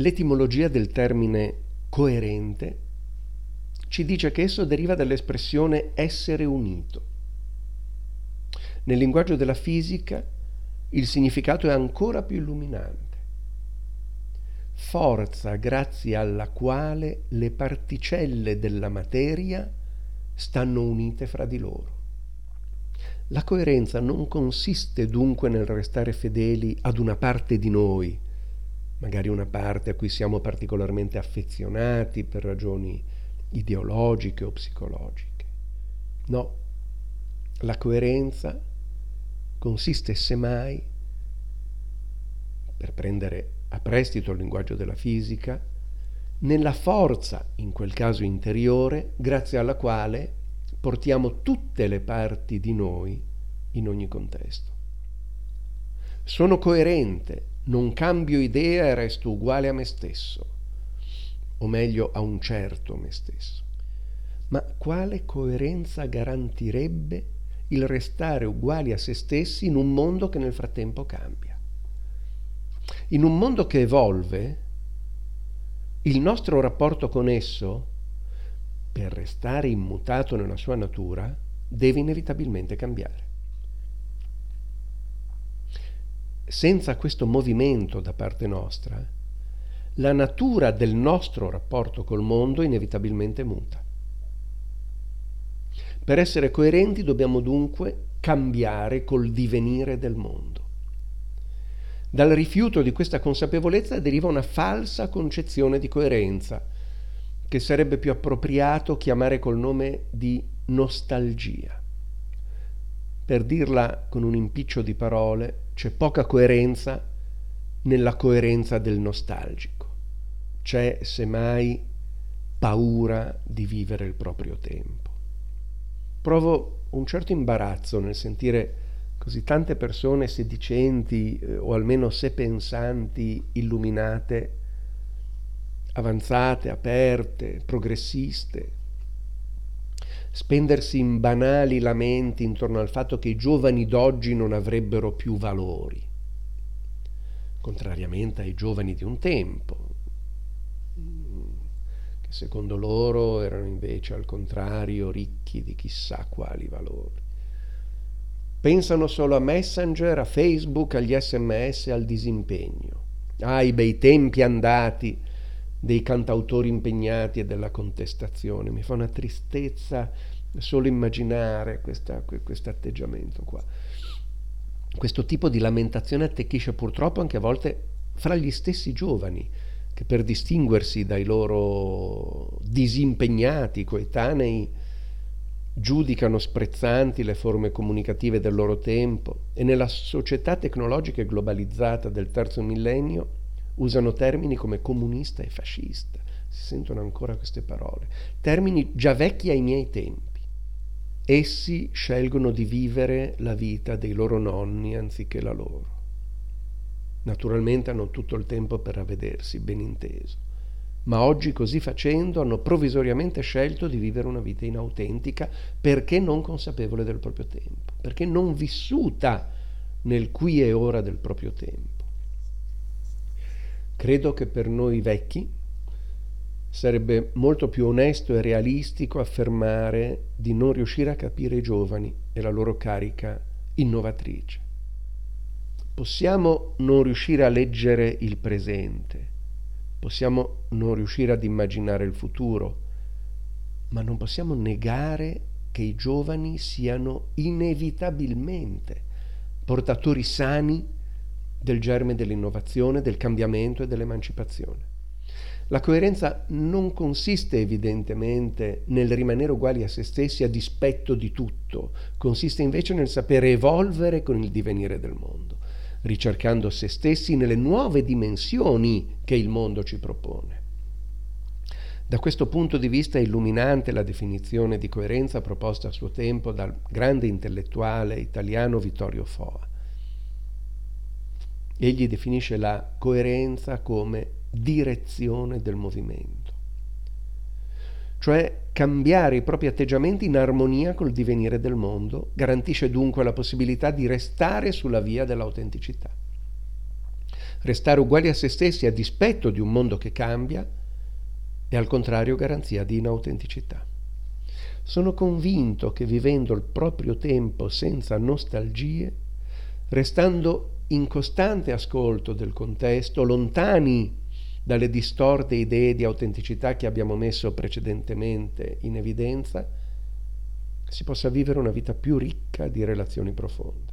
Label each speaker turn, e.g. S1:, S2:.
S1: L'etimologia del termine coerente ci dice che esso deriva dall'espressione essere unito. Nel linguaggio della fisica il significato è ancora più illuminante. Forza grazie alla quale le particelle della materia stanno unite fra di loro. La coerenza non consiste dunque nel restare fedeli ad una parte di noi, magari una parte a cui siamo particolarmente affezionati per ragioni ideologiche o psicologiche. No, la coerenza consiste semmai, per prendere a prestito il linguaggio della fisica, nella forza, in quel caso interiore, grazie alla quale portiamo tutte le parti di noi in ogni contesto. Sono coerente, non cambio idea e resto uguale a me stesso, o meglio a un certo me stesso. Ma quale coerenza garantirebbe il restare uguali a se stessi in un mondo che nel frattempo cambia? In un mondo che evolve, il nostro rapporto con esso, per restare immutato nella sua natura, deve inevitabilmente cambiare. Senza questo movimento da parte nostra, la natura del nostro rapporto col mondo inevitabilmente muta. Per essere coerenti dobbiamo dunque cambiare col divenire del mondo. Dal rifiuto di questa consapevolezza deriva una falsa concezione di coerenza, che sarebbe più appropriato chiamare col nome di nostalgia. Per dirla con un impiccio di parole, c'è poca coerenza nella coerenza del nostalgico. C'è semmai paura di vivere il proprio tempo. Provo un certo imbarazzo nel sentire così tante persone sedicenti eh, o almeno se pensanti, illuminate, avanzate, aperte, progressiste, spendersi in banali lamenti intorno al fatto che i giovani d'oggi non avrebbero più valori, contrariamente ai giovani di un tempo, che secondo loro erano invece al contrario ricchi di chissà quali valori. Pensano solo a Messenger, a Facebook, agli sms, al disimpegno. Ai bei tempi andati dei cantautori impegnati e della contestazione. Mi fa una tristezza solo immaginare questo atteggiamento qua. Questo tipo di lamentazione attecchisce purtroppo anche a volte fra gli stessi giovani, che per distinguersi dai loro disimpegnati coetanei giudicano sprezzanti le forme comunicative del loro tempo e nella società tecnologica e globalizzata del terzo millennio usano termini come comunista e fascista. Si sentono ancora queste parole. Termini già vecchi ai miei tempi. Essi scelgono di vivere la vita dei loro nonni anziché la loro. Naturalmente hanno tutto il tempo per ravvedersi, ben inteso ma oggi così facendo hanno provvisoriamente scelto di vivere una vita inautentica perché non consapevole del proprio tempo, perché non vissuta nel qui e ora del proprio tempo. Credo che per noi vecchi sarebbe molto più onesto e realistico affermare di non riuscire a capire i giovani e la loro carica innovatrice. Possiamo non riuscire a leggere il presente, Possiamo non riuscire ad immaginare il futuro, ma non possiamo negare che i giovani siano inevitabilmente portatori sani del germe dell'innovazione, del cambiamento e dell'emancipazione. La coerenza non consiste evidentemente nel rimanere uguali a se stessi a dispetto di tutto, consiste invece nel sapere evolvere con il divenire del mondo ricercando se stessi nelle nuove dimensioni che il mondo ci propone. Da questo punto di vista è illuminante la definizione di coerenza proposta a suo tempo dal grande intellettuale italiano Vittorio Foa. Egli definisce la coerenza come direzione del movimento cioè cambiare i propri atteggiamenti in armonia col divenire del mondo, garantisce dunque la possibilità di restare sulla via dell'autenticità. restare uguali a se stessi a dispetto di un mondo che cambia è al contrario garanzia di inautenticità. Sono convinto che vivendo il proprio tempo senza nostalgie, restando in costante ascolto del contesto, lontani dalle distorte idee di autenticità che abbiamo messo precedentemente in evidenza, si possa vivere una vita più ricca di relazioni profonde.